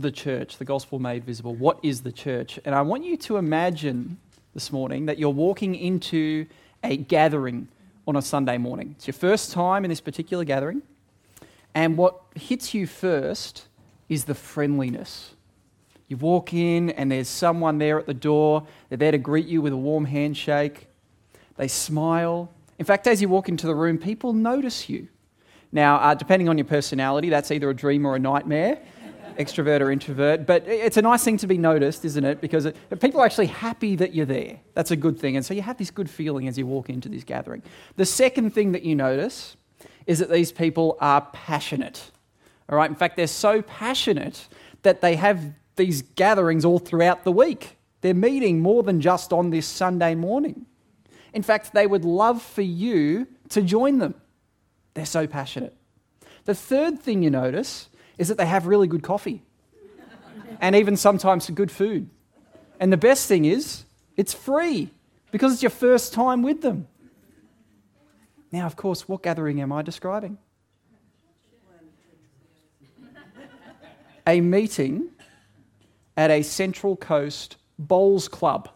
the church, the gospel made visible. What is the church? And I want you to imagine this morning that you're walking into a gathering on a Sunday morning. It's your first time in this particular gathering. And what hits you first is the friendliness. You walk in, and there's someone there at the door. They're there to greet you with a warm handshake. They smile. In fact, as you walk into the room, people notice you. Now, uh, depending on your personality, that's either a dream or a nightmare, extrovert or introvert. But it's a nice thing to be noticed, isn't it? Because it, people are actually happy that you're there. That's a good thing. And so you have this good feeling as you walk into this gathering. The second thing that you notice is that these people are passionate. All right, in fact, they're so passionate that they have these gatherings all throughout the week. They're meeting more than just on this Sunday morning. In fact, they would love for you to join them. They're so passionate. The third thing you notice is that they have really good coffee and even sometimes some good food. And the best thing is, it's free because it's your first time with them. Now, of course, what gathering am I describing? a meeting at a Central Coast Bowls Club.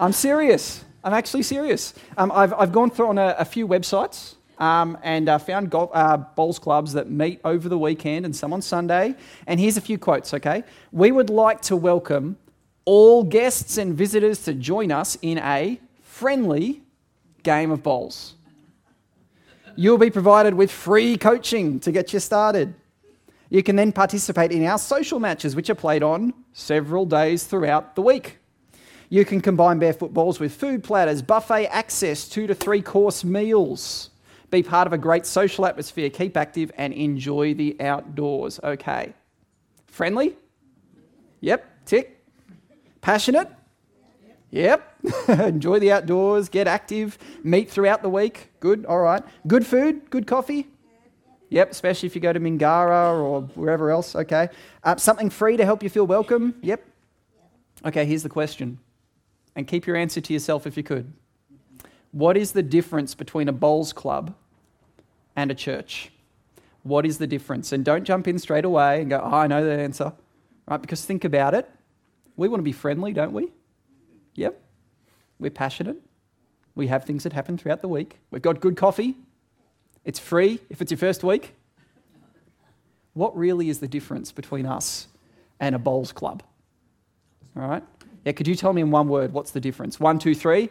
I'm serious. I'm actually serious. Um, I've, I've gone through on a, a few websites um, and uh, found golf, uh, bowls clubs that meet over the weekend and some on Sunday. And here's a few quotes, okay? We would like to welcome all guests and visitors to join us in a friendly game of bowls. You'll be provided with free coaching to get you started. You can then participate in our social matches, which are played on several days throughout the week. You can combine barefoot bowls with food platters, buffet access, two to three course meals. Be part of a great social atmosphere, keep active, and enjoy the outdoors. Okay. Friendly? Yep, tick. Passionate? Yep. enjoy the outdoors, get active, meet throughout the week. Good, all right. Good food, good coffee? Yep, especially if you go to Mingara or wherever else. Okay. Uh, something free to help you feel welcome? Yep. Okay, here's the question. And keep your answer to yourself if you could. What is the difference between a bowls club and a church? What is the difference? And don't jump in straight away and go, oh, I know the answer. Right? Because think about it. We want to be friendly, don't we? Yep. We're passionate. We have things that happen throughout the week. We've got good coffee. It's free if it's your first week. What really is the difference between us and a bowls club? All right? Yeah, could you tell me in one word what's the difference? One, two, three.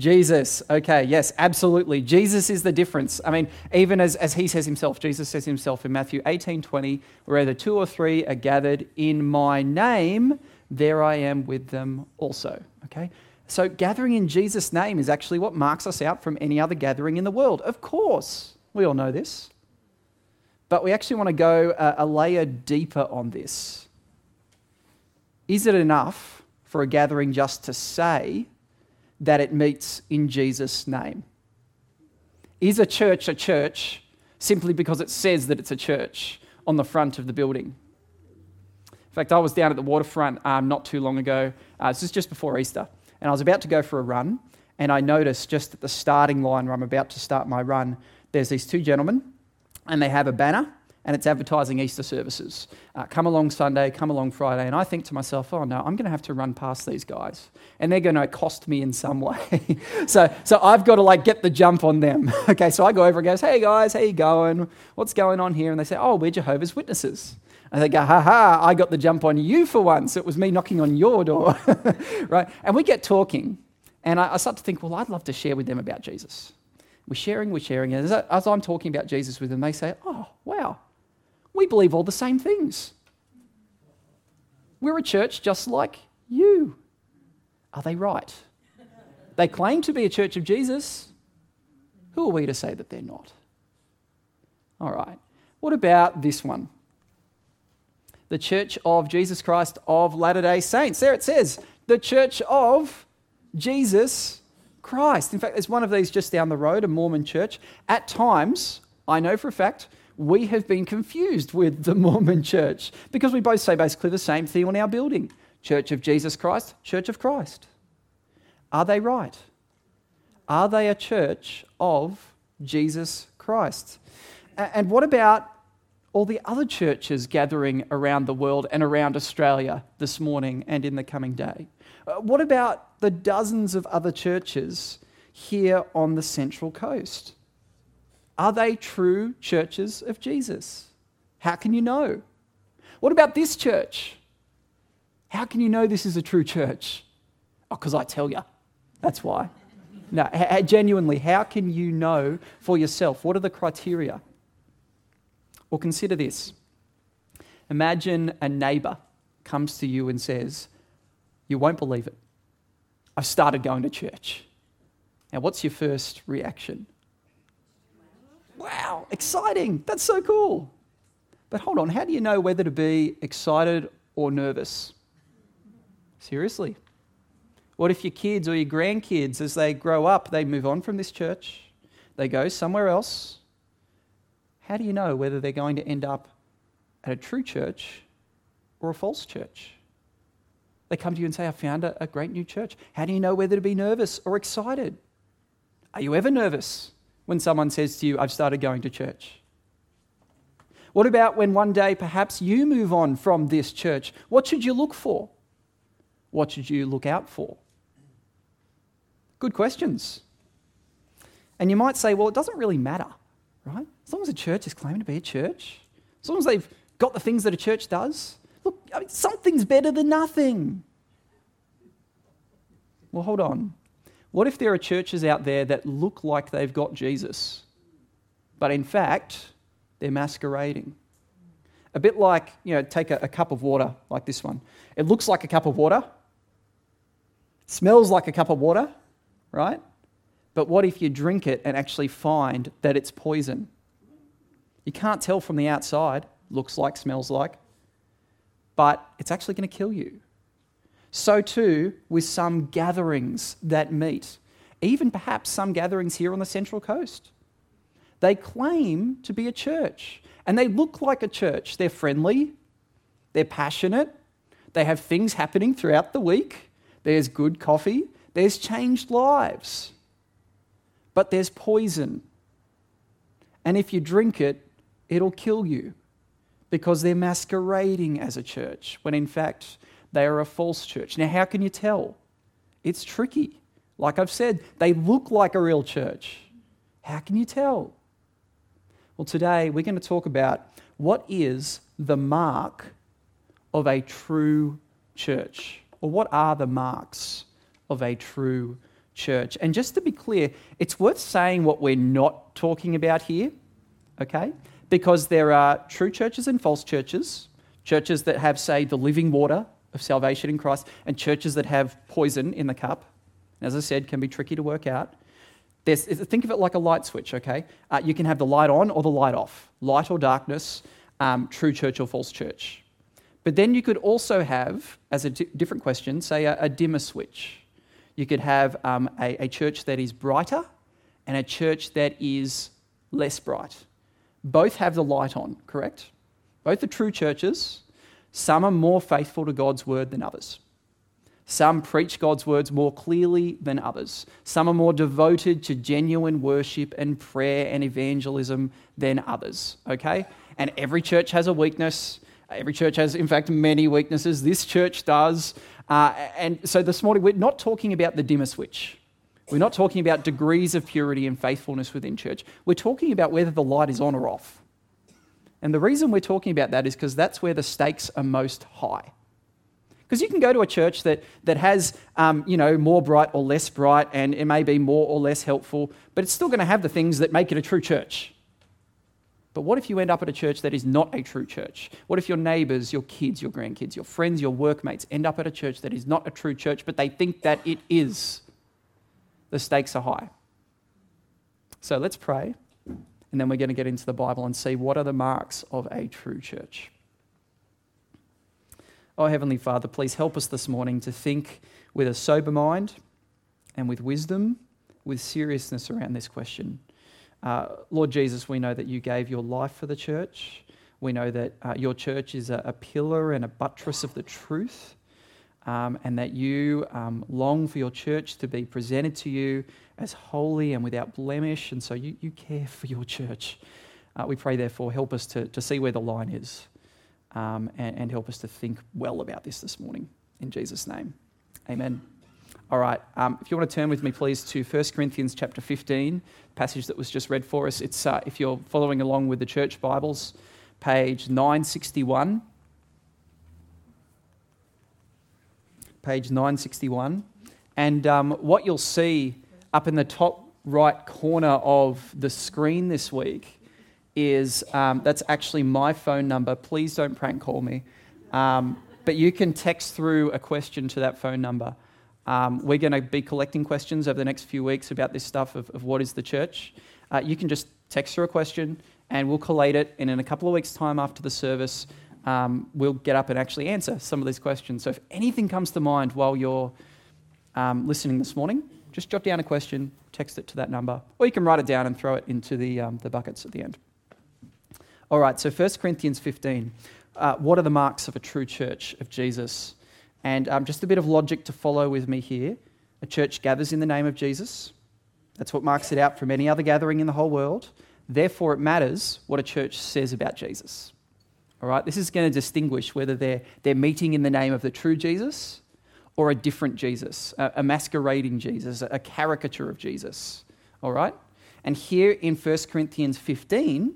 Jesus. Okay, yes, absolutely. Jesus is the difference. I mean, even as, as he says himself, Jesus says himself in Matthew 18 20, where either two or three are gathered in my name, there I am with them also. Okay? So, gathering in Jesus' name is actually what marks us out from any other gathering in the world. Of course, we all know this. But we actually want to go a, a layer deeper on this. Is it enough for a gathering just to say that it meets in Jesus' name? Is a church a church simply because it says that it's a church on the front of the building? In fact, I was down at the waterfront um, not too long ago. Uh, this is just before Easter and I was about to go for a run, and I noticed just at the starting line where I'm about to start my run, there's these two gentlemen, and they have a banner, and it's advertising Easter services. Uh, come along Sunday, come along Friday. And I think to myself, oh no, I'm going to have to run past these guys. And they're going to cost me in some way. so, so I've got to like get the jump on them. okay, so I go over and goes, hey guys, how you going? What's going on here? And they say, oh, we're Jehovah's Witnesses. And they go, ha ha, I got the jump on you for once. It was me knocking on your door. right? And we get talking. And I, I, start to think, well, I'd love to share with them about Jesus. We're sharing, we're sharing. And as, as I'm talking about Jesus with them, they say, oh, wow, we believe all the same things. We're a church just like you. Are they right? They claim to be a church of Jesus. Who are we to say that they're not? All right. What about this one? the Church of Jesus Christ of Latter day Saints. There it says, the Church of Jesus Christ. In fact, there's one of these just down the road, a Mormon church. At times, I know for a fact, we have been confused with the Mormon church because we both say basically the same thing on our building Church of Jesus Christ, Church of Christ. Are they right? Are they a church of Jesus Christ? And what about all the other churches gathering around the world and around Australia this morning and in the coming day? Uh, what about the dozens of other churches here on the Central Coast? Are they true churches of Jesus? How can you know? What about this church? How can you know this is a true church? Oh, because I tell you. That's why. No, genuinely, how can you know for yourself? What are the criteria? Well, consider this. Imagine a neighbor comes to you and says, You won't believe it. I've started going to church. Now, what's your first reaction? Wow, exciting. That's so cool. But hold on, how do you know whether to be excited or nervous? Seriously. What if your kids or your grandkids, as they grow up, they move on from this church, they go somewhere else, how do you know whether they're going to end up at a true church or a false church? They come to you and say, I found a, a great new church. How do you know whether to be nervous or excited? Are you ever nervous when someone says to you, I've started going to church? What about when one day perhaps you move on from this church? What should you look for? What should you look out for? Good questions. And you might say, well, it doesn't really matter right? As long as a church is claiming to be a church, as long as they've got the things that a church does, look, I mean, something's better than nothing. Well, hold on. What if there are churches out there that look like they've got Jesus, but in fact, they're masquerading? A bit like, you know, take a, a cup of water like this one. It looks like a cup of water, smells like a cup of water, right? But what if you drink it and actually find that it's poison? You can't tell from the outside, looks like, smells like, but it's actually going to kill you. So, too, with some gatherings that meet, even perhaps some gatherings here on the Central Coast. They claim to be a church and they look like a church. They're friendly, they're passionate, they have things happening throughout the week, there's good coffee, there's changed lives but there's poison. And if you drink it, it'll kill you because they're masquerading as a church when in fact they are a false church. Now, how can you tell? It's tricky. Like I've said, they look like a real church. How can you tell? Well, today we're going to talk about what is the mark of a true church, or what are the marks of a true church. And just to be clear, it's worth saying what we're not talking about here, okay? Because there are true churches and false churches, churches that have, say, the living water of salvation in Christ, and churches that have poison in the cup. And As I said, can be tricky to work out. There's, think of it like a light switch, okay? Uh, you can have the light on or the light off, light or darkness, um, true church or false church. But then you could also have, as a different question, say a, a dimmer switch. You could have um, a, a church that is brighter and a church that is less bright. Both have the light on, correct? Both are true churches. Some are more faithful to God's word than others. Some preach God's words more clearly than others. Some are more devoted to genuine worship and prayer and evangelism than others, okay? And every church has a weakness. Every church has, in fact, many weaknesses. This church does. Uh, and so this morning, we're not talking about the dimmer switch. We're not talking about degrees of purity and faithfulness within church. We're talking about whether the light is on or off. And the reason we're talking about that is because that's where the stakes are most high. Because you can go to a church that, that has, um, you know, more bright or less bright, and it may be more or less helpful, but it's still going to have the things that make it a true church. But what if you end up at a church that is not a true church? What if your neighbors, your kids, your grandkids, your friends, your workmates end up at a church that is not a true church, but they think that it is? The stakes are high. So let's pray, and then we're going to get into the Bible and see what are the marks of a true church. Oh, Heavenly Father, please help us this morning to think with a sober mind and with wisdom, with seriousness around this question. Uh, Lord Jesus, we know that you gave your life for the church. We know that uh, your church is a, a, pillar and a buttress of the truth, um, and that you um, long for your church to be presented to you as holy and without blemish. And so you, you care for your church. Uh, we pray, therefore, help us to, to see where the line is um, and, and help us to think well about this this morning. In Jesus' name, amen. All right, um, if you want to turn with me, please, to 1 Corinthians chapter 15, passage that was just read for us. It's, uh, if you're following along with the church Bibles, page 961. Page 961. And um, what you'll see up in the top right corner of the screen this week is um, that's actually my phone number. Please don't prank call me. Um, but you can text through a question to that phone number. Um, we're going to be collecting questions over the next few weeks about this stuff of, of what is the church. Uh, you can just text through a question and we'll collate it. And in a couple of weeks' time after the service, um, we'll get up and actually answer some of these questions. So if anything comes to mind while you're um, listening this morning, just jot down a question, text it to that number, or you can write it down and throw it into the, um, the buckets at the end. All right, so 1 Corinthians 15. Uh, what are the marks of a true church of Jesus? And um, just a bit of logic to follow with me here. A church gathers in the name of Jesus. That's what marks it out from any other gathering in the whole world. Therefore, it matters what a church says about Jesus. All right, this is going to distinguish whether they're, they're meeting in the name of the true Jesus or a different Jesus, a, masquerading Jesus, a caricature of Jesus. All right? And here in 1 Corinthians 15,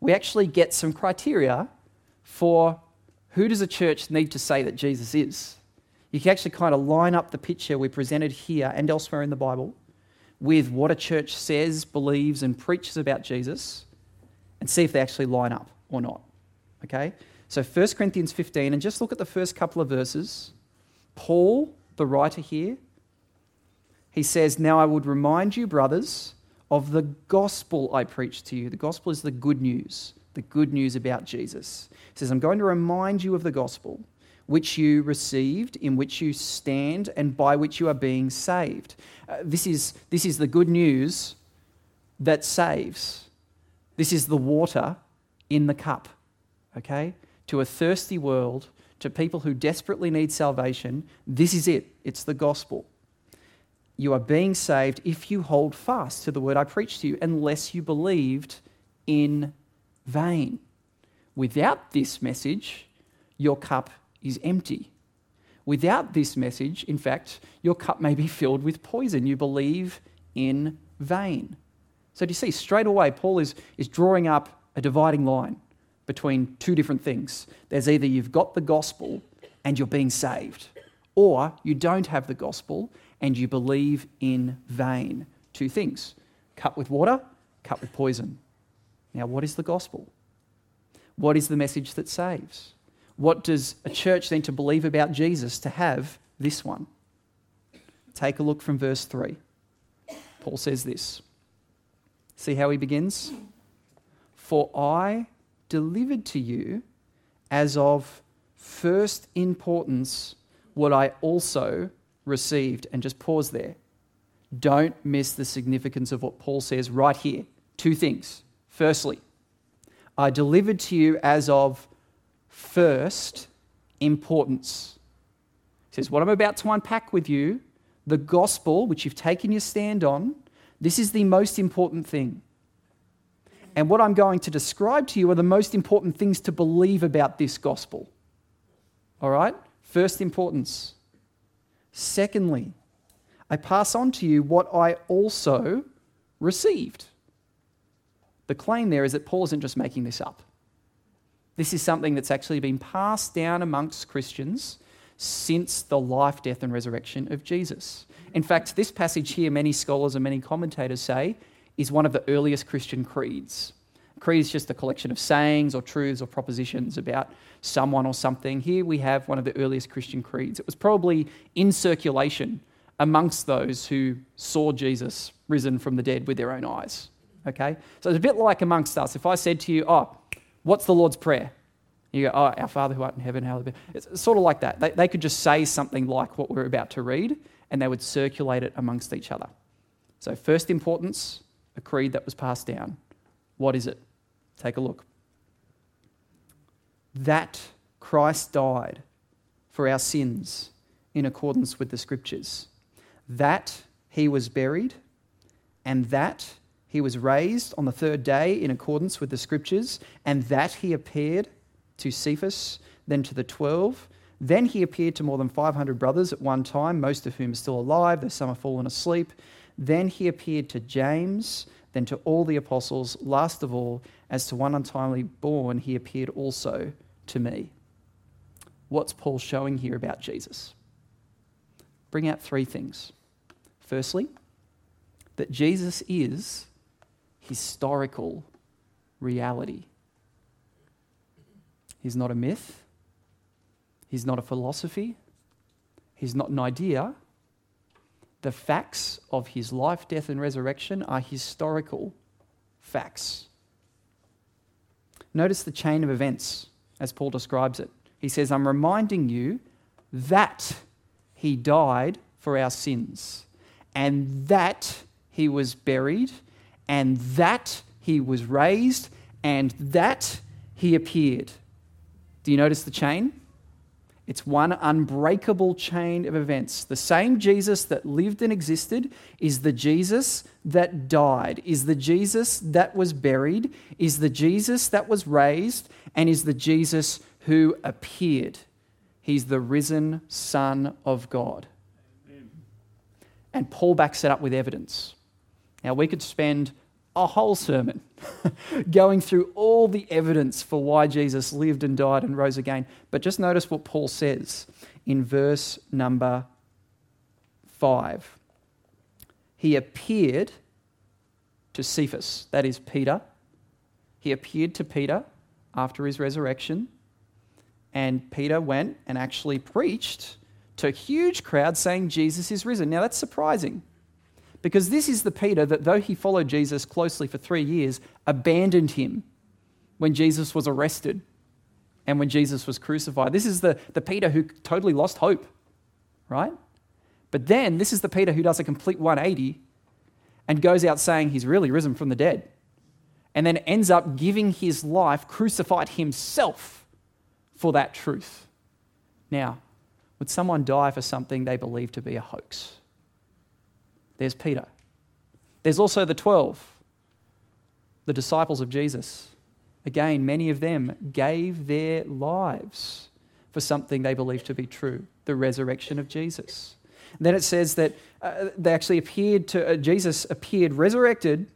we actually get some criteria for who does a church need to say that Jesus is? You can actually kind of line up the picture we presented here and elsewhere in the Bible with what a church says, believes, and preaches about Jesus and see if they actually line up or not. Okay? So 1 Corinthians 15, and just look at the first couple of verses. Paul, the writer here, he says, Now I would remind you, brothers, of the gospel I preached to you. The gospel is the good news the good news about Jesus. He says, I'm going to remind you of the gospel which you received, in which you stand, and by which you are being saved. Uh, this, is, this is the good news that saves. This is the water in the cup, okay? To a thirsty world, to people who desperately need salvation, this is it. It's the gospel. You are being saved if you hold fast to the word I preached to you, unless you believed in vain. Without this message, your cup is empty. Without this message, in fact, your cup may be filled with poison. You believe in vain. So, do you see, straight away, Paul is, is drawing up a dividing line between two different things. There's either you've got the gospel and you're being saved, or you don't have the gospel and you believe in vain. Two things cut with water, cut with poison. Now, what is the gospel? What is the message that saves? What does a church need to believe about Jesus to have this one? Take a look from verse 3. Paul says this. See how he begins? For I delivered to you as of first importance what I also received. And just pause there. Don't miss the significance of what Paul says right here. Two things. Firstly, I delivered to you as of first importance. He says, What I'm about to unpack with you, the gospel, which you've taken your stand on, this is the most important thing. And what I'm going to describe to you are the most important things to believe about this gospel. All right? First importance. Secondly, I pass on to you what I also received. The claim there is that Paul isn't just making this up. This is something that's actually been passed down amongst Christians since the life, death, and resurrection of Jesus. In fact, this passage here, many scholars and many commentators say, is one of the earliest Christian creeds. creed is just a collection of sayings or truths or propositions about someone or something. Here we have one of the earliest Christian creeds. It was probably in circulation amongst those who saw Jesus risen from the dead with their own eyes. Okay? So it's a bit like amongst us. If I said to you, Oh, what's the Lord's Prayer? You go, Oh, our Father who art in heaven, hallowed be. It's sort of like that. They, they could just say something like what we're about to read, and they would circulate it amongst each other. So, first importance, a creed that was passed down. What is it? Take a look. That Christ died for our sins in accordance with the scriptures, that he was buried, and that he was raised on the third day in accordance with the scriptures, and that he appeared to Cephas, then to the twelve. Then he appeared to more than 500 brothers at one time, most of whom are still alive, though some have fallen asleep. Then he appeared to James, then to all the apostles. Last of all, as to one untimely born, he appeared also to me. What's Paul showing here about Jesus? Bring out three things. Firstly, that Jesus is historical reality. He's not a myth, he's not a philosophy, he's not an idea. The facts of his life, death, and resurrection are historical facts. Notice the chain of events as Paul describes it. He says, I'm reminding you that he died for our sins, and that he was buried, and that he was raised, and that he appeared. Do you notice the chain? It's one unbreakable chain of events. The same Jesus that lived and existed is the Jesus that died, is the Jesus that was buried, is the Jesus that was raised, and is the Jesus who appeared. He's the risen Son of God. Amen. And Paul backs it up with evidence. Now, we could spend a whole sermon going through all the evidence for why Jesus lived and died and rose again. But just notice what Paul says in verse number five. He appeared to Cephas, that is Peter. He appeared to Peter after his resurrection. And Peter went and actually preached to a huge crowd saying Jesus is risen. Now that's surprising because this is the Peter that, though he followed Jesus closely for three years, abandoned him when Jesus was arrested and when Jesus was crucified. This is the, the Peter who totally lost hope, right? But then this is the Peter who does a complete 180 and goes out saying he's really risen from the dead and then ends up giving his life, crucified himself for that truth. Now, would someone die for something they believe to be a hoax? There's Peter. There's also the 12, the disciples of Jesus. Again, many of them gave their lives for something they believed to be true the resurrection of Jesus. And then it says that uh, they actually appeared to, uh, Jesus appeared resurrected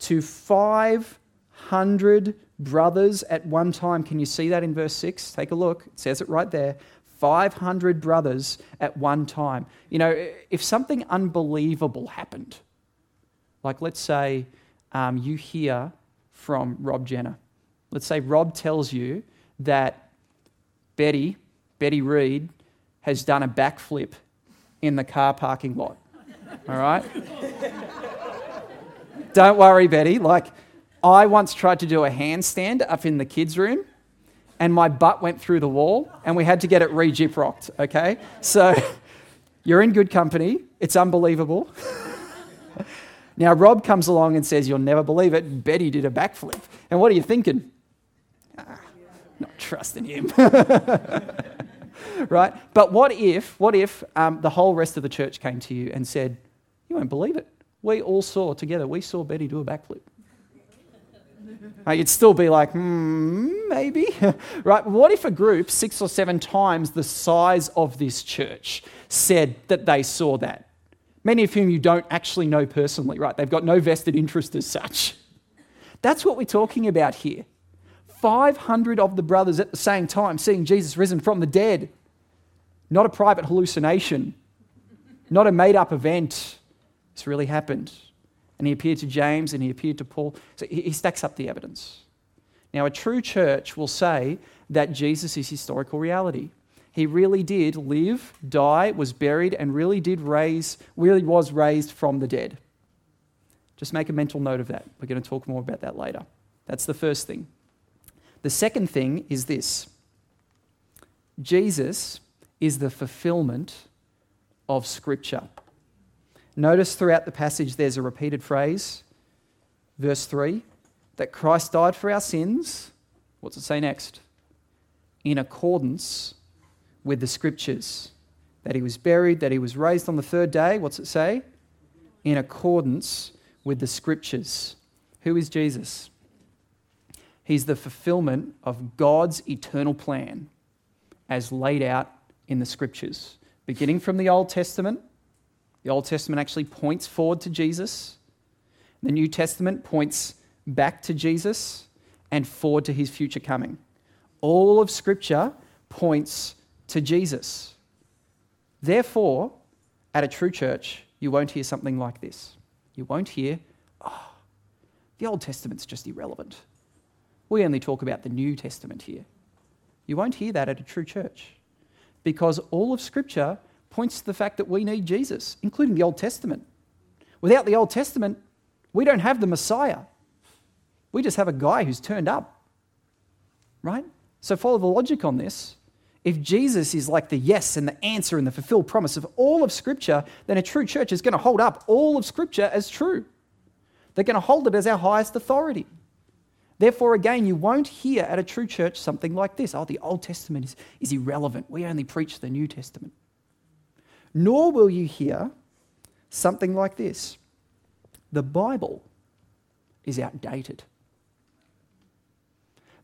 to 500 brothers at one time. Can you see that in verse 6? Take a look. It says it right there. 500 brothers at one time. You know, if something unbelievable happened, like let's say um, you hear from Rob Jenner. Let's say Rob tells you that Betty, Betty Reed, has done a backflip in the car parking lot. All right? Don't worry, Betty. Like, I once tried to do a handstand up in the kids' room and my butt went through the wall, and we had to get it re rocked, okay? So you're in good company. It's unbelievable. now, Rob comes along and says, You'll never believe it. Betty did a backflip. And what are you thinking? Ah, not trusting him. right? But what if, what if um, the whole rest of the church came to you and said, You won't believe it. We all saw together, we saw Betty do a backflip. You'd still be like, hmm, maybe. right? What if a group, six or seven times the size of this church, said that they saw that? Many of whom you don't actually know personally, right? They've got no vested interest as such. That's what we're talking about here. 500 of the brothers at the same time seeing Jesus risen from the dead. Not a private hallucination, not a made up event. It's really happened and he appeared to James and he appeared to Paul. So he stacks up the evidence. Now, a true church will say that Jesus is historical reality. He really did live, die, was buried, and really did raise, really was raised from the dead. Just make a mental note of that. We're going to talk more about that later. That's the first thing. The second thing is this Jesus is the fulfillment of Scripture. Notice throughout the passage there's a repeated phrase, verse 3, that Christ died for our sins. What's it say next? In accordance with the scriptures. That he was buried, that he was raised on the third day. What's it say? In accordance with the scriptures. Who is Jesus? He's the fulfillment of God's eternal plan as laid out in the scriptures. Beginning from the Old Testament, the Old Testament actually points forward to Jesus. The New Testament points back to Jesus and forward to his future coming. All of Scripture points to Jesus. Therefore, at a true church, you won't hear something like this. You won't hear, oh, the Old Testament's just irrelevant. We only talk about the New Testament here. You won't hear that at a true church because all of Scripture points to the fact that we need Jesus, including the Old Testament. Without the Old Testament, we don't have the Messiah. We just have a guy who's turned up. Right? So follow the logic on this. If Jesus is like the yes and the answer and the fulfilled promise of all of Scripture, then a true church is going to hold up all of Scripture as true. They're going to hold it as our highest authority. Therefore, again, you won't hear at a true church something like this oh, the Old Testament is, is irrelevant. We only preach the New Testament. Nor will you hear something like this the Bible is outdated.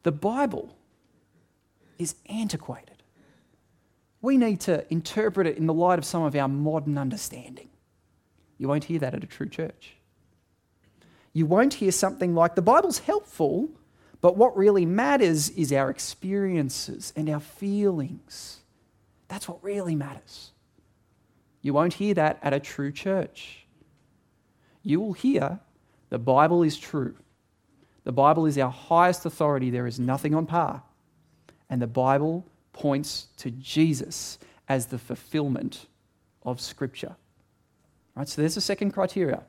The Bible is antiquated. We need to interpret it in the light of some of our modern understanding. You won't hear that at a true church. You won't hear something like the Bible's helpful, but what really matters is our experiences and our feelings. That's what really matters. You won't hear that at a true church. You will hear the Bible is true. The Bible is our highest authority. There is nothing on par. And the Bible points to Jesus as the fulfillment of Scripture. Right, so there's a second criteria.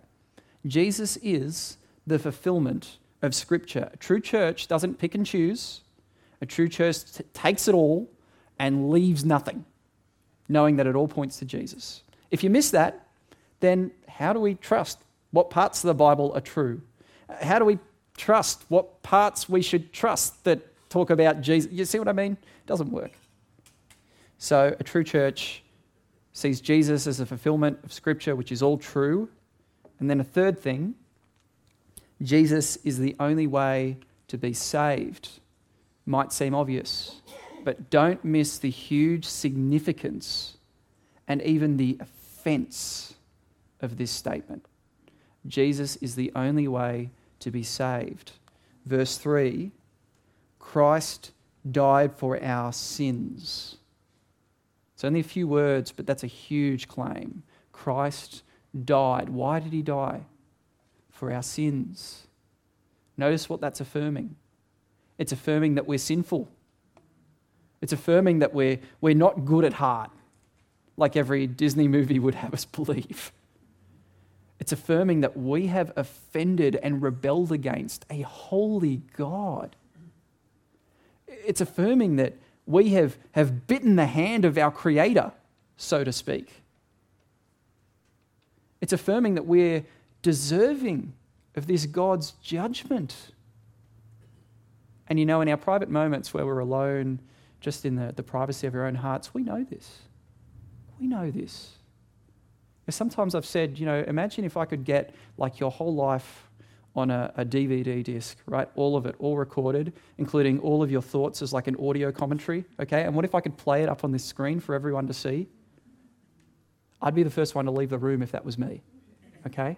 Jesus is the fulfillment of Scripture. A true church doesn't pick and choose, a true church t- takes it all and leaves nothing, knowing that it all points to Jesus. If you miss that, then how do we trust what parts of the Bible are true? How do we trust what parts we should trust that talk about Jesus? You see what I mean? It doesn't work. So, a true church sees Jesus as a fulfillment of Scripture, which is all true. And then a third thing Jesus is the only way to be saved. Might seem obvious, but don't miss the huge significance and even the offense of this statement. Jesus is the only way to be saved. Verse 3 Christ died for our sins. It's only a few words, but that's a huge claim. Christ died. Why did he die? For our sins. Notice what that's affirming. It's affirming that we're sinful. It's affirming that we're, we're not good at heart like every Disney movie would have us believe. It's affirming that we have offended and rebelled against a holy God. It's affirming that we have, have bitten the hand of our Creator, so to speak. It's affirming that we're deserving of this God's judgment. And you know, in our private moments where we're alone, just in the, the privacy of our own hearts, we know this. We know this. Sometimes I've said, you know, imagine if I could get like your whole life on a, a, DVD disc, right? All of it, all recorded, including all of your thoughts as like an audio commentary, okay? And what if I could play it up on this screen for everyone to see? I'd be the first one to leave the room if that was me, okay?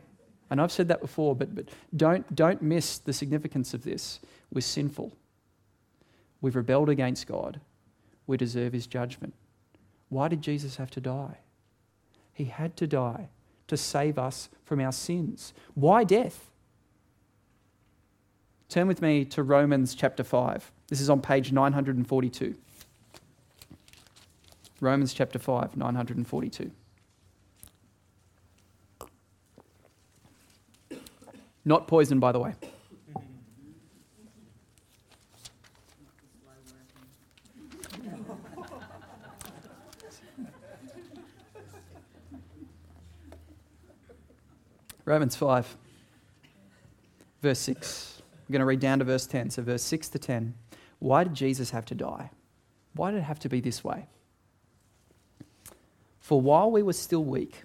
And I've said that before, but, but don't, don't miss the significance of this. We're sinful. We've rebelled against God. We deserve his judgment. Why did Jesus have to die? He had to die to save us from our sins. Why death? Turn with me to Romans chapter 5. This is on page 942. Romans chapter 5, 942. Not poison, by the way. Romans 5, verse 6. I'm going to read down to verse 10. So, verse 6 to 10. Why did Jesus have to die? Why did it have to be this way? For while we were still weak,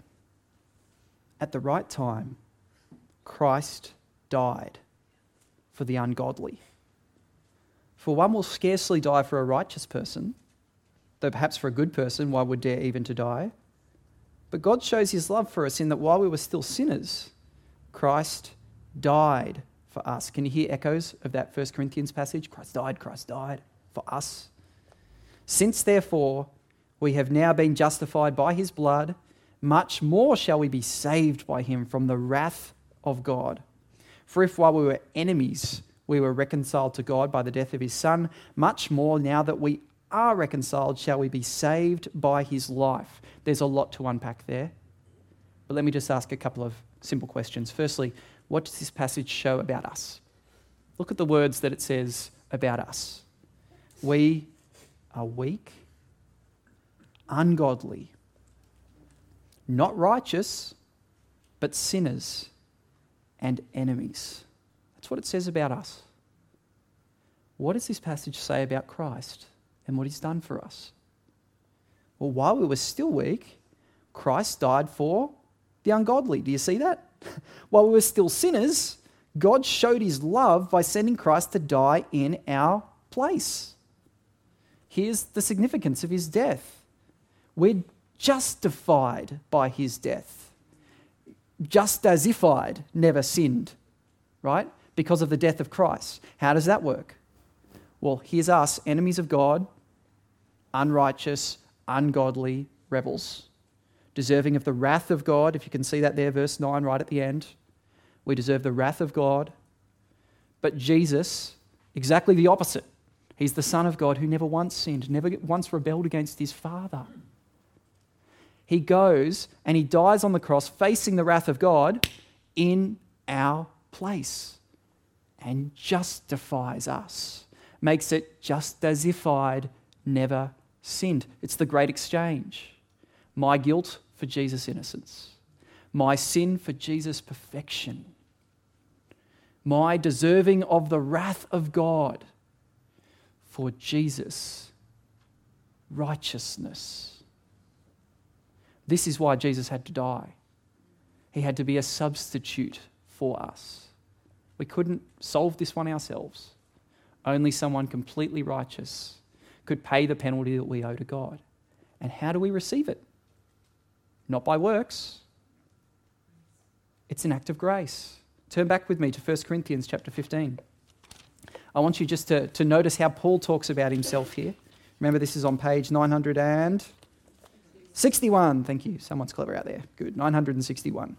at the right time, Christ died for the ungodly. For one will scarcely die for a righteous person, though perhaps for a good person, one would dare even to die. But God shows his love for us in that while we were still sinners, Christ died for us. Can you hear echoes of that 1 Corinthians passage? Christ died, Christ died for us. Since, therefore, we have now been justified by his blood, much more shall we be saved by him from the wrath of God. For if while we were enemies, we were reconciled to God by the death of his Son, much more now that we are reconciled, shall we be saved by his life. There's a lot to unpack there. But let me just ask a couple of simple questions. Firstly, what does this passage show about us? Look at the words that it says about us. We are weak, ungodly, not righteous, but sinners and enemies. That's what it says about us. What does this passage say about Christ and what he's done for us? Well, while we were still weak, Christ died for the ungodly. Do you see that? while we were still sinners, God showed his love by sending Christ to die in our place. Here's the significance of his death. We're justified by his death just as if I'd never sinned, right? Because of the death of Christ. How does that work? Well, here's us, enemies of God, unrighteous, ungodly rebels, deserving of the wrath of God. If you can see that there, verse 9, right at the end. We deserve the wrath of God. But Jesus, exactly the opposite. He's the Son of God who never once sinned, never once rebelled against his Father he goes and he dies on the cross facing the wrath of God in our place and justifies us, makes it just as if I'd never sinned. It's the great exchange. My guilt for Jesus' innocence, my sin for Jesus' perfection, my deserving of the wrath of God for Jesus' righteousness. This is why Jesus had to die. He had to be a substitute for us. We couldn't solve this one ourselves. Only someone completely righteous could pay the penalty that we owe to God. And how do we receive it? Not by works. It's an act of grace. Turn back with me to 1 Corinthians chapter 15. I want you just to, to notice how Paul talks about himself here. Remember, this is on page 961. Thank you. Someone's clever out there. Good. 961.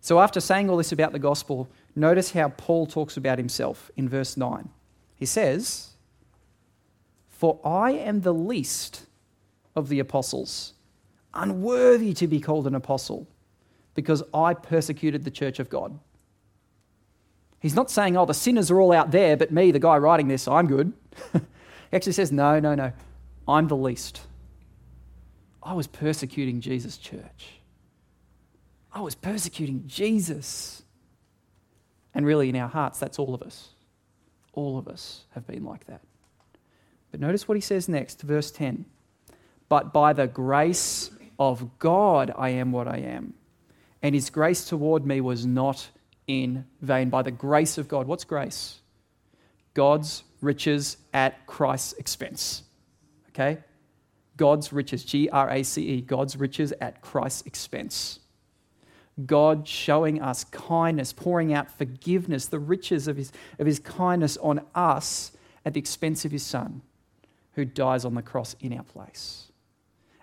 So, after saying all this about the gospel, notice how Paul talks about himself in verse 9. He says, For I am the least of the apostles, unworthy to be called an apostle, because I persecuted the church of God. He's not saying, Oh, the sinners are all out there, but me, the guy writing this, I'm good. he actually says, No, no, no. I'm the least. I was persecuting Jesus' church. I was persecuting Jesus. And really, in our hearts, that's all of us. All of us have been like that. But notice what he says next, verse 10. But by the grace of God, I am what I am. And his grace toward me was not in vain. By the grace of God. What's grace? God's riches at Christ's expense. Okay? God's riches, G R A C E, God's riches at Christ's expense. God showing us kindness, pouring out forgiveness, the riches of his, of his kindness on us at the expense of his Son, who dies on the cross in our place.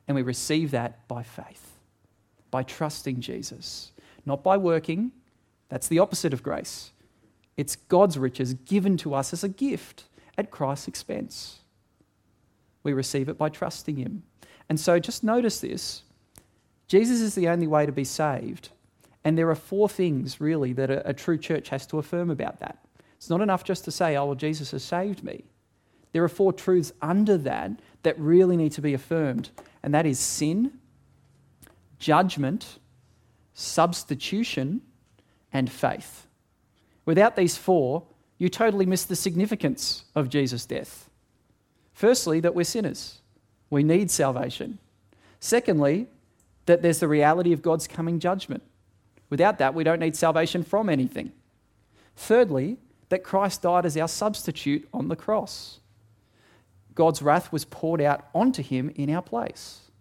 And we receive that by faith, by trusting Jesus, not by working. That's the opposite of grace. It's God's riches given to us as a gift at Christ's expense. We receive it by trusting Him. And so just notice this Jesus is the only way to be saved. And there are four things, really, that a, a, true church has to affirm about that. It's not enough just to say, oh, well, Jesus has saved me. There are four truths under that that really need to be affirmed, and that is sin, judgment, substitution, and faith. Without these four, you totally miss the significance of Jesus' death. Firstly, that we're sinners. We need salvation. Secondly, that there's the reality of God's coming judgment. Without that, we don't need salvation from anything. Thirdly, that Christ died as our substitute on the cross. God's wrath was poured out onto him in our place.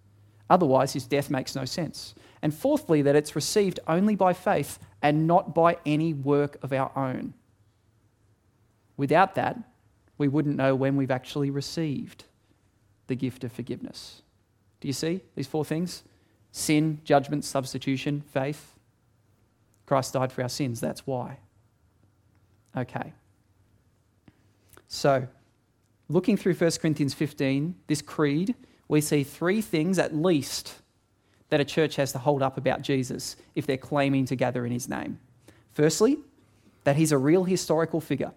Otherwise, his death makes no sense. And fourthly, that it's received only by faith and not by any work of our own. Without that, we wouldn't know when we've actually received the gift of forgiveness. Do you see these four things? Sin, judgment, substitution, faith. Christ died for our sins. That's why. Okay. So, looking through 1 Corinthians 15, this creed, we see three things at least that a church has to hold up about Jesus if they're claiming to gather in his name. Firstly, that he's a real historical figure.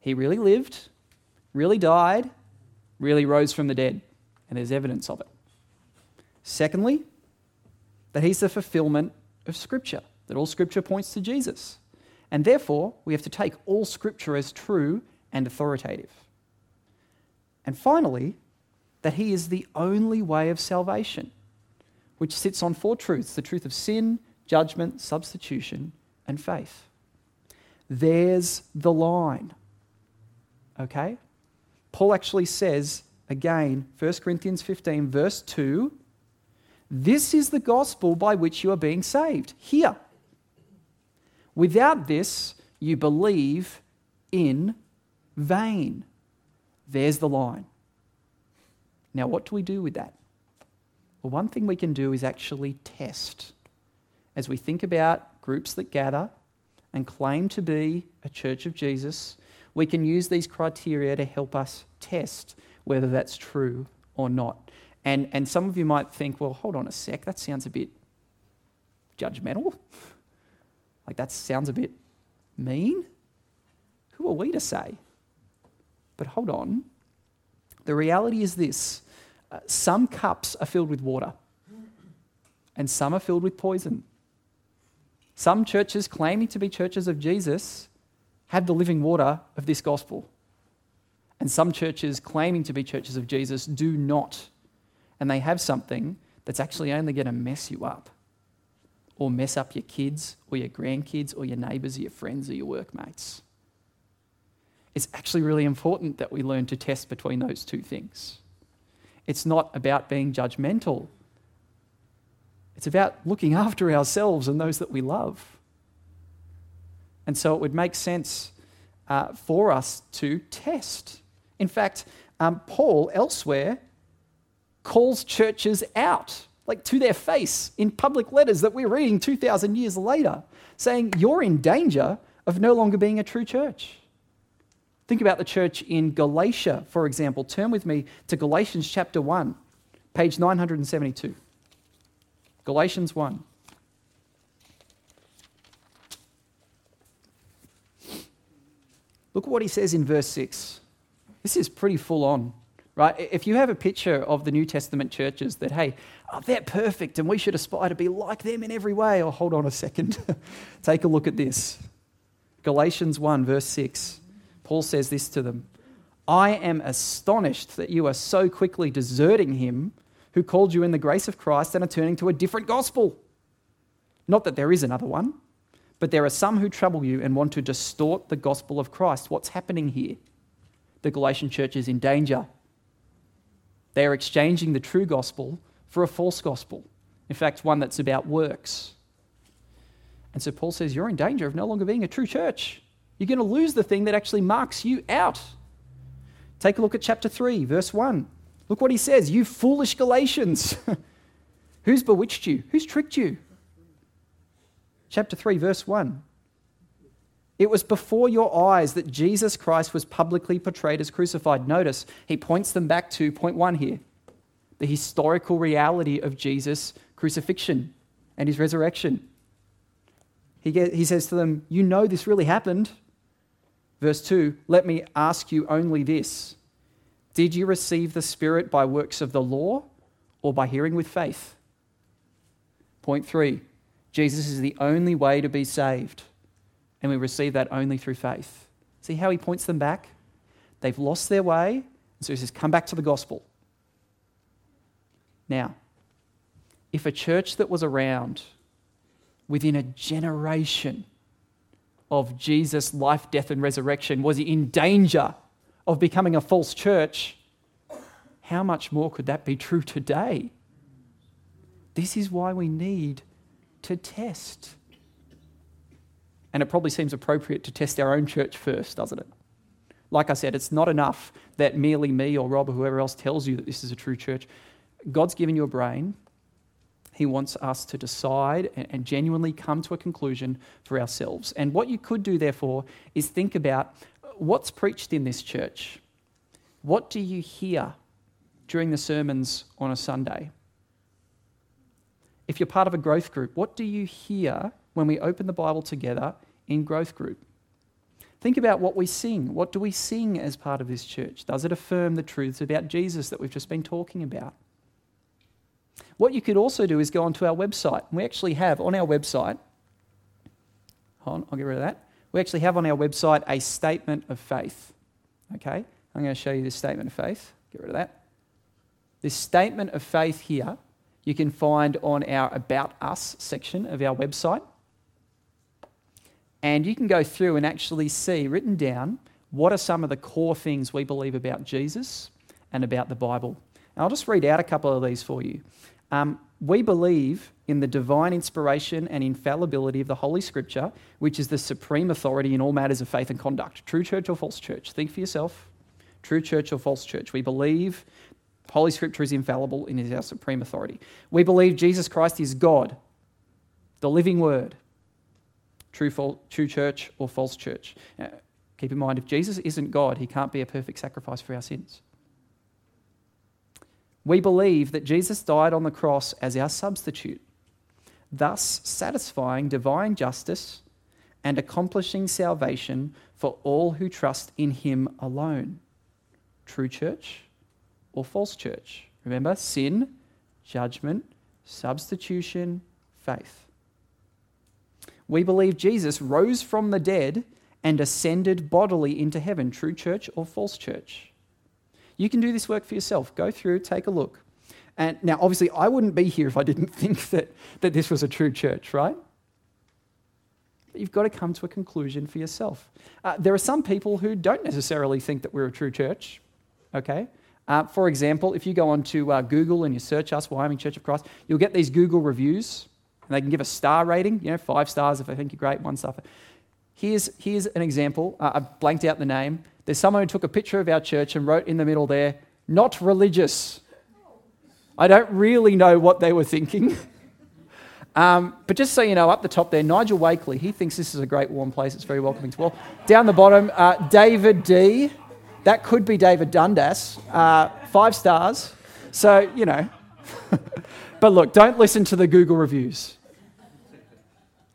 He really lived, really died, really rose from the dead, and there's evidence of it. Secondly, that he's the fulfillment of Scripture, that all Scripture points to Jesus. And therefore, we have to take all Scripture as true and authoritative. And finally, that he is the only way of salvation, which sits on four truths the truth of sin, judgment, substitution, and faith. There's the line. Okay? Paul actually says again, 1 Corinthians 15, verse 2 this is the gospel by which you are being saved. Here. Without this, you believe in vain. There's the line. Now, what do we do with that? Well, one thing we can do is actually test. As we think about groups that gather and claim to be a church of Jesus, we can use these criteria to help us test whether that's true or not. And, and some of you might think, well, hold on a sec, that sounds a bit judgmental. Like, that sounds a bit mean. Who are we to say? But hold on. The reality is this uh, some cups are filled with water, and some are filled with poison. Some churches claiming to be churches of Jesus have the living water of this gospel. And some churches claiming to be churches of Jesus do not. And they have something that's actually only going to mess you up or mess up your kids or your grandkids or your neighbours or your friends or your workmates. It's actually really important that we learn to test between those two things. It's not about being judgmental, it's about looking after ourselves and those that we love. And so it would make sense uh, for us to test. In fact, um, Paul elsewhere calls churches out, like to their face, in public letters that we're reading 2,000 years later, saying, You're in danger of no longer being a true church. Think about the church in Galatia, for example. Turn with me to Galatians chapter 1, page 972. Galatians 1. Look at what he says in verse 6. This is pretty full on, right? If you have a picture of the New Testament churches that, hey, oh, they're perfect and we should aspire to be like them in every way, or oh, hold on a second. Take a look at this. Galatians 1, verse 6. Paul says this to them I am astonished that you are so quickly deserting him who called you in the grace of Christ and are turning to a different gospel. Not that there is another one but there are some who trouble you and want to distort the gospel of Christ. What's happening here? The Galatian church is in danger. They are exchanging the true gospel for a false gospel. In fact, one that's about works. And so Paul says, You're in danger of no longer being a true church. You're going to lose the thing that actually marks you out. Take a look at chapter 3, verse 1. Look what he says You foolish Galatians. Who's bewitched you? Who's tricked you? chapter 3, verse 1. It was before your eyes that Jesus Christ was publicly portrayed as crucified. Notice, he points them back to point one here the historical reality of Jesus' crucifixion and his resurrection. He, get, he says to them, You know this really happened. Verse 2 Let me ask you only this Did you receive the Spirit by works of the law or by hearing with faith? Point 3 Jesus is the only way to be saved, and we receive that only through faith. See how he points them back? They've lost their way, so he says, Come back to the gospel. Now, if a church that was around within a generation of Jesus' life, death, and resurrection was in danger of becoming a false church, how much more could that be true today? This is why we need to test. And it probably seems appropriate to test our own church first, doesn't it? Like I said, it's not enough that merely me or Rob or whoever else tells you that this is a true church. God's given you a brain. He wants us to decide and, genuinely come to a conclusion for ourselves. And what you could do, therefore, is think about what's preached in this church? What do you hear during the sermons on a Sunday? If you're part of a growth group, what do you hear when we open the Bible together in growth group? Think about what we sing. What do we sing as part of this church? Does it affirm the truths about Jesus that we've just been talking about? What you could also do is go onto our website. We actually have on our website, hold on, I'll get rid of that we actually have on our website a statement of faith. Okay? I'm going to show you this statement of faith. Get rid of that. This statement of faith here you can find on our About Us section of our website. And you can go through and actually see written down what are some of the core things we believe about Jesus and about the Bible. And I'll just read out a couple of these for you. Um, we believe in the divine inspiration and infallibility of the Holy Scripture, which is the supreme authority in all matters of faith and conduct. True church or false church? Think for yourself. True church or false church? We believe Holy Scripture is infallible and is our supreme authority. We believe Jesus Christ is God, the living Word. True, true church or false church? Now, keep in mind, if Jesus isn't God, he can't be a perfect sacrifice for our sins. We believe that Jesus died on the cross as our substitute, thus satisfying divine justice and accomplishing salvation for all who trust in him alone. True church or false church? Remember sin, judgment, substitution, faith. We believe Jesus rose from the dead and ascended bodily into heaven. True church or false church? You can do this work for yourself. Go through, take a look. And now, obviously, I wouldn't be here if I didn't think that, that this was a true church, right? But you've got to come to a conclusion for yourself. Uh, there are some people who don't necessarily think that we're a true church, okay? Uh, for example, if you go onto uh, Google and you search us, Wyoming Church of Christ, you'll get these Google reviews, and they can give a star rating, you know, five stars if they think you're great, one star. Here's, here's an example. Uh, I blanked out the name. There's someone who took a picture of our church and wrote in the middle there, not religious. I don't really know what they were thinking. um, but just so you know, up the top there, Nigel Wakely, he thinks this is a great warm place. It's very welcoming to all. Down the bottom, uh, David D. That could be David Dundas. Uh, five stars. So, you know. but look, don't listen to the Google reviews.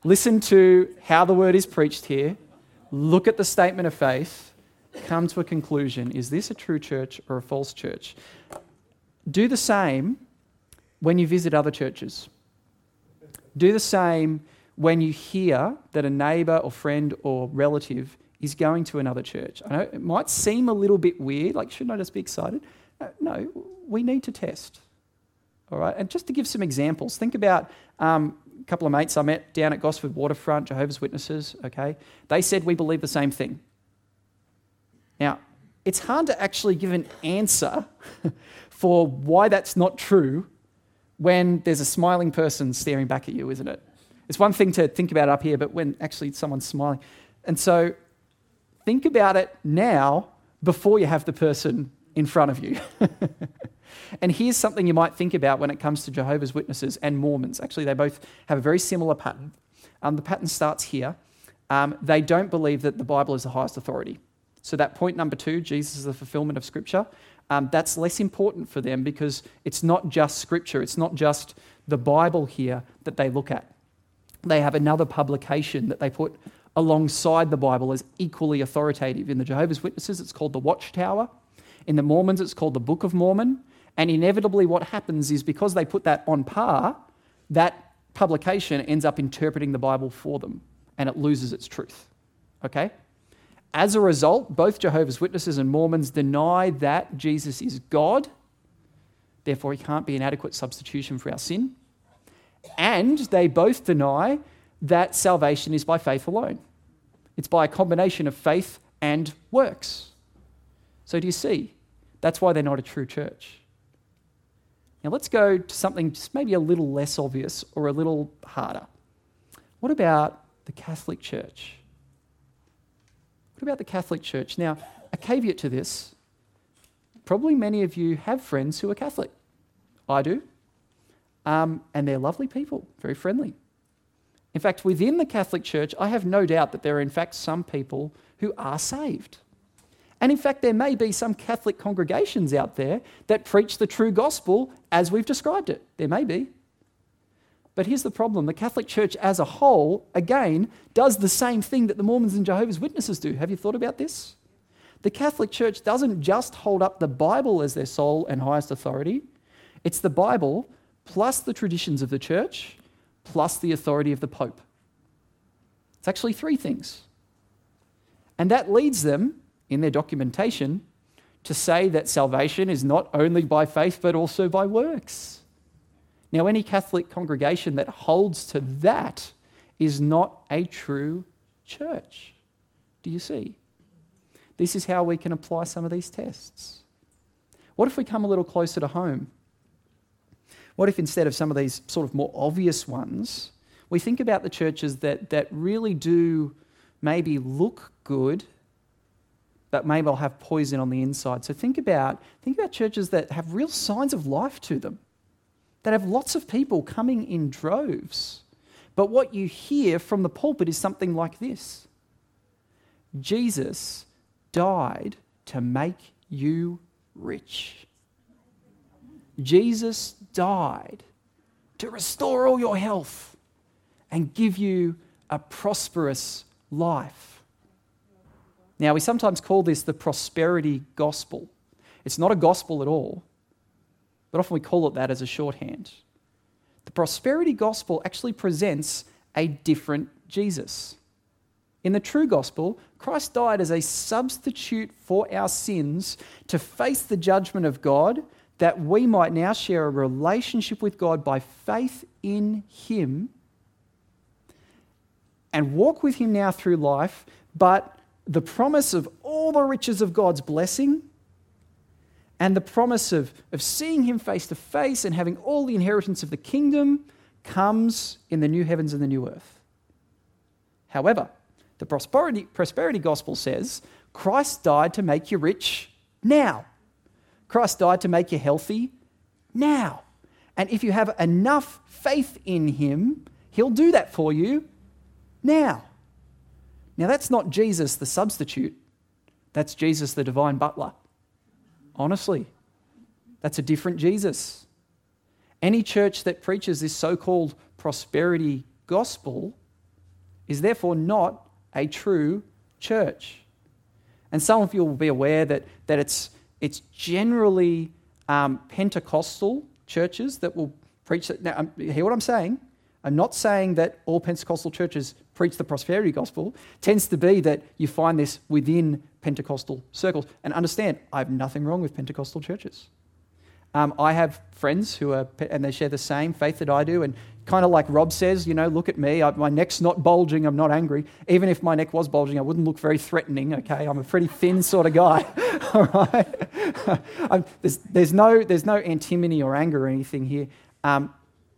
Listen to how the word is preached here. Look at the statement of faith come to a conclusion is this a true church or a false church? Do the same when you visit other churches. Do the same when you hear that a neighbour or friend or relative is going to another church. I know it might seem a little bit weird, like, shouldn't I just be excited? Uh, no, we need to test. All right, and just to give some examples, think about um, a couple of mates I met down at Gosford Waterfront, Jehovah's Witnesses, okay? They said we believe the same thing. Now, it's hard to actually give an answer for why that's not true when there's a smiling person staring back at you, isn't it? It's one thing to think about up here, but when actually someone's smiling. And so think about it now before you have the person in front of you. and here's something you might think about when it comes to Jehovah's Witnesses and Mormons. Actually, they both have a very similar pattern. Um, the pattern starts here. Um, they don't believe that the Bible is the highest authority. So, that point number two, Jesus is the fulfillment of Scripture, um, that's less important for them because it's not just Scripture, it's not just the Bible here that they look at. They have another publication that they put alongside the Bible as equally authoritative. In the Jehovah's Witnesses, it's called the Watchtower. In the Mormons, it's called the Book of Mormon. And inevitably, what happens is because they put that on par, that publication ends up interpreting the Bible for them and it loses its truth. Okay? As a result, both Jehovah's Witnesses and Mormons deny that Jesus is God, therefore, he can't be an adequate substitution for our sin. And they both deny that salvation is by faith alone. It's by a combination of faith and works. So, do you see? That's why they're not a true church. Now, let's go to something just maybe a little less obvious or a little harder. What about the Catholic Church? What about the Catholic Church? Now, a caveat to this probably many of you have friends who are Catholic. I do. Um, and they're lovely people, very friendly. In fact, within the Catholic Church, I have no doubt that there are, in fact, some people who are saved. And in fact, there may be some Catholic congregations out there that preach the true gospel as we've described it. There may be. But here's the problem the Catholic Church as a whole, again, does the same thing that the Mormons and Jehovah's Witnesses do. Have you thought about this? The Catholic Church doesn't just hold up the Bible as their sole and highest authority, it's the Bible plus the traditions of the church plus the authority of the Pope. It's actually three things. And that leads them, in their documentation, to say that salvation is not only by faith but also by works. Now, any Catholic congregation that holds to that is not a true church. Do you see? This is how we can apply some of these tests. What if we come a little closer to home? What if instead of some of these sort of more obvious ones, we think about the churches that, that really do maybe look good, but maybe will have poison on the inside? So think about, think about churches that have real signs of life to them that have lots of people coming in droves. But what you hear from the pulpit is something like this Jesus died to make you rich. Jesus died to restore all your health and give you a prosperous life. Now, we sometimes call this the prosperity gospel. It's not a gospel at all, but often we call it that as a shorthand. The prosperity gospel actually presents a different Jesus. In the true gospel, Christ died as a substitute for our sins to face the judgment of God, that we might now share a relationship with God by faith in Him and walk with Him now through life. But the promise of all the riches of God's blessing and the promise of, of seeing him face to face and having all the inheritance of the kingdom comes in the new heavens and the new earth. However, the prosperity, prosperity gospel says Christ died to make you rich now. Christ died to make you healthy now. And if you have enough faith in him, he'll do that for you now. Now, that's not Jesus the substitute, that's Jesus the divine butler. Honestly, that's a different Jesus. Any church that preaches this so called prosperity gospel is therefore not a true church. And some of you will be aware that, that it's, it's generally um, Pentecostal churches that will preach that. Now, um, hear what I'm saying? I'm not saying that all Pentecostal churches preach the prosperity gospel. It tends to be that you find this within Pentecostal circles. And understand, I have nothing wrong with Pentecostal churches. Um, I have friends who are, and they share the same faith that I do. And kind of like Rob says, you know, look at me. I, my neck's not bulging. I'm not angry. Even if my neck was bulging, I wouldn't look very threatening. Okay, I'm a pretty thin sort of guy. All right. there's, there's, no, there's no antimony or anger or anything here. Um,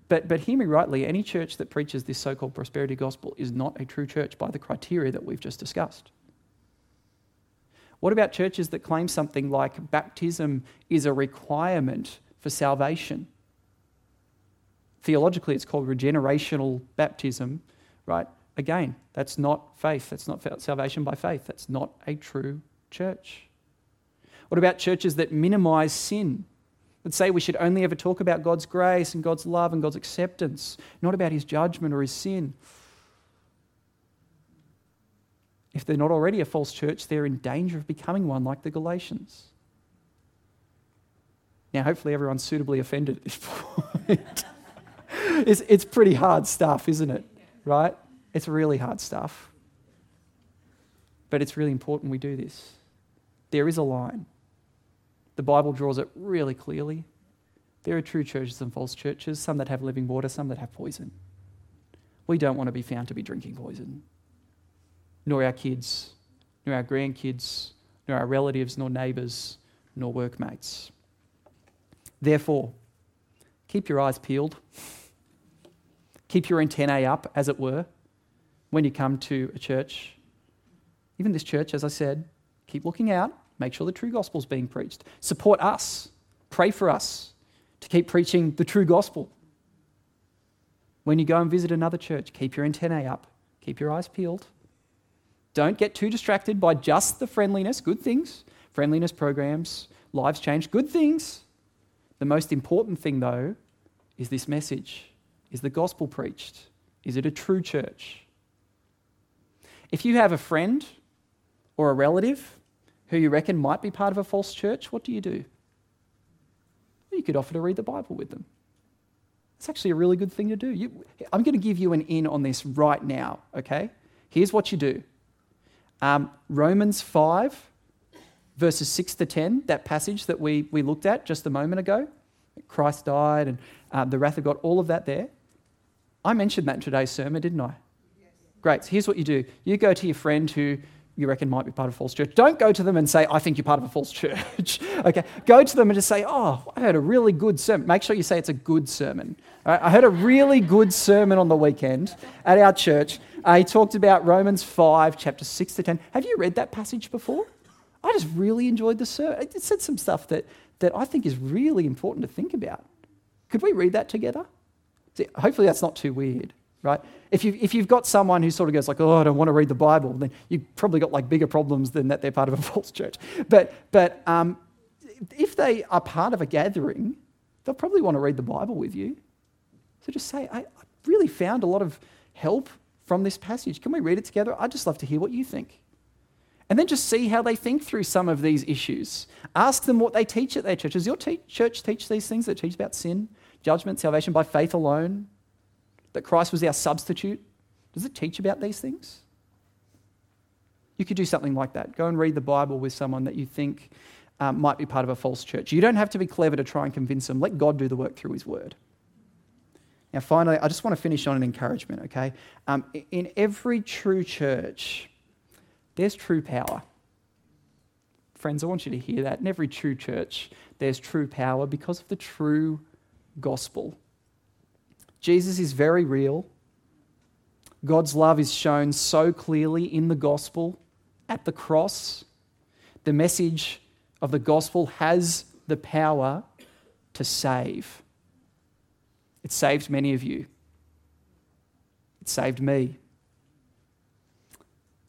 but, but hear me rightly, any church that preaches this so called prosperity gospel is not a true church by the criteria that we've just discussed. What about churches that claim something like baptism is a requirement for salvation? Theologically, it's called regenerational baptism, right? Again, that's not faith. That's not salvation by faith. That's not a true church. What about churches that minimize sin? That say we should only ever talk about God's grace and God's love and God's acceptance, not about his judgment or his sin? if they're not already a false church, they're in danger of becoming one like the Galatians. Now, hopefully, everyone's suitably offended at this point. it's, it's pretty hard stuff, isn't it? Right? It's really hard stuff. But it's really important we do this. There is a line. The Bible draws it really clearly. There are true churches and false churches, some that have living water, some that have poison. We don't want to be found to be drinking poison, nor our kids, nor our grandkids, nor our relatives, nor neighbours, nor workmates. Therefore, keep your eyes peeled. Keep your antennae up, as it were, when you come to a church. Even this church, as I said, keep looking out. Make sure the true gospel is being preached. Support us. Pray for us to keep preaching the true gospel. When you go and visit another church, keep your antennae up. Keep your eyes peeled. Don't get too distracted by just the friendliness, good things, friendliness programs, lives changed, good things. The most important thing, though, is this message is the gospel preached? Is it a true church? If you have a friend or a relative who you reckon might be part of a false church, what do you do? You could offer to read the Bible with them. It's actually a really good thing to do. You, I'm going to give you an in on this right now, okay? Here's what you do um, Romans 5, verses 6 to 10, that passage that we, we looked at just a moment ago. Christ died and uh, the wrath of God, all of that there. I mentioned that in today's sermon, didn't I? Great. So here's what you do you go to your friend who you reckon might be part of a false church. Don't go to them and say, I think you're part of a false church. okay. Go to them and just say, Oh, I heard a really good sermon. Make sure you say it's a good sermon. I heard a really good sermon on the weekend at our church. Uh, he talked about Romans 5, chapter 6 to 10. Have you read that passage before? I just really enjoyed the sermon. It said some stuff that, that I think is really important to think about. Could we read that together? See, hopefully that's not too weird, right? If, you, if you've got someone who sort of goes like, oh, I don't want to read the Bible, then you've probably got like bigger problems than that they're part of a false church. But, but um, if they are part of a gathering, they'll probably want to read the Bible with you. So just say, I, I really found a lot of help from this passage. Can we read it together? I'd just love to hear what you think. And then just see how they think through some of these issues. Ask them what they teach at their church. Does your te- church teach these things that teach about sin? judgment, salvation by faith alone, that Christ was our substitute? Does it teach about these things? You could do something like that. Go and read the Bible with someone that you think um, might be part of a false church. You don't have to be clever to try and convince them. Let God do the work through His Word. Now, finally, I just want to finish on an encouragement, okay? Um, in every true church, there's true power. Friends, I want you to hear that. In every true church, there's true power because of the true gospel. Jesus is very real. God's love is shown so clearly in the gospel at the cross. The message of the gospel has the power to save. It saved many of you. It saved me.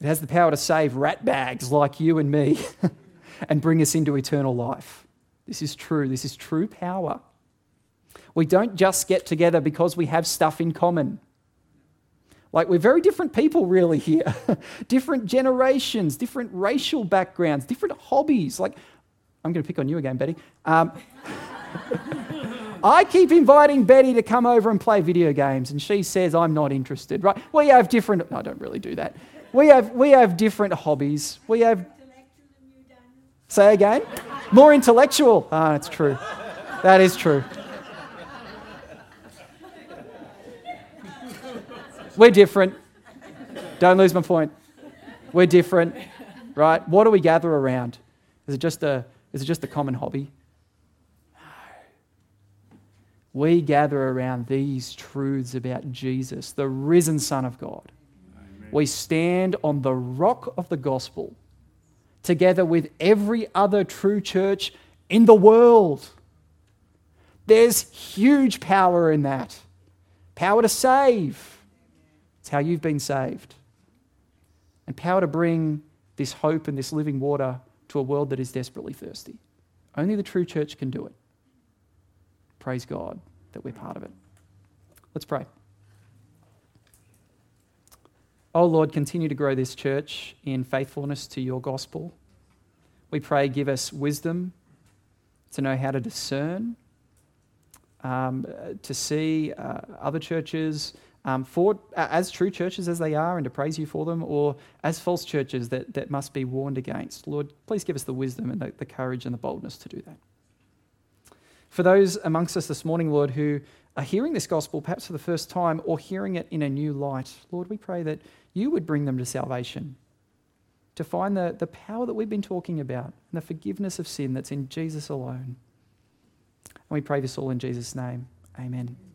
It has the power to save ratbags like you and me and bring us into eternal life. This is true. This is true power. We don't just get together because we have stuff in common. Like, we're very different people, really, here. different generations, different racial backgrounds, different hobbies. Like, I'm going to pick on you again, Betty. Um, I keep inviting Betty to come over and play video games, and she says I'm not interested, right? We have different, no, I don't really do that. We have, we have different hobbies. We have. Say again? More intellectual. Ah, that's true. That is true. We're different. Don't lose my point. We're different, right? What do we gather around? Is it just a, is it just a common hobby? No. We gather around these truths about Jesus, the risen Son of God. Amen. We stand on the rock of the gospel together with every other true church in the world. There's huge power in that power to save it's how you've been saved. And power to bring this hope and this living water to a world that is desperately thirsty. Only the true church can do it. Praise God that we're part of it. Let's pray. Oh Lord, continue to grow this church in faithfulness to your gospel. We pray, give us wisdom to know how to discern, um, to see uh, other churches um, for, as true churches as they are and to praise you for them, or as false churches that, that must be warned against. Lord, please give us the wisdom and the, the courage and the boldness to do that. For those amongst us this morning, Lord, who are hearing this gospel perhaps for the first time or hearing it in a new light, Lord, we pray that you would bring them to salvation, to find the, the power that we've been talking about and the forgiveness of sin that's in Jesus alone. And we pray this all in Jesus' name. Amen.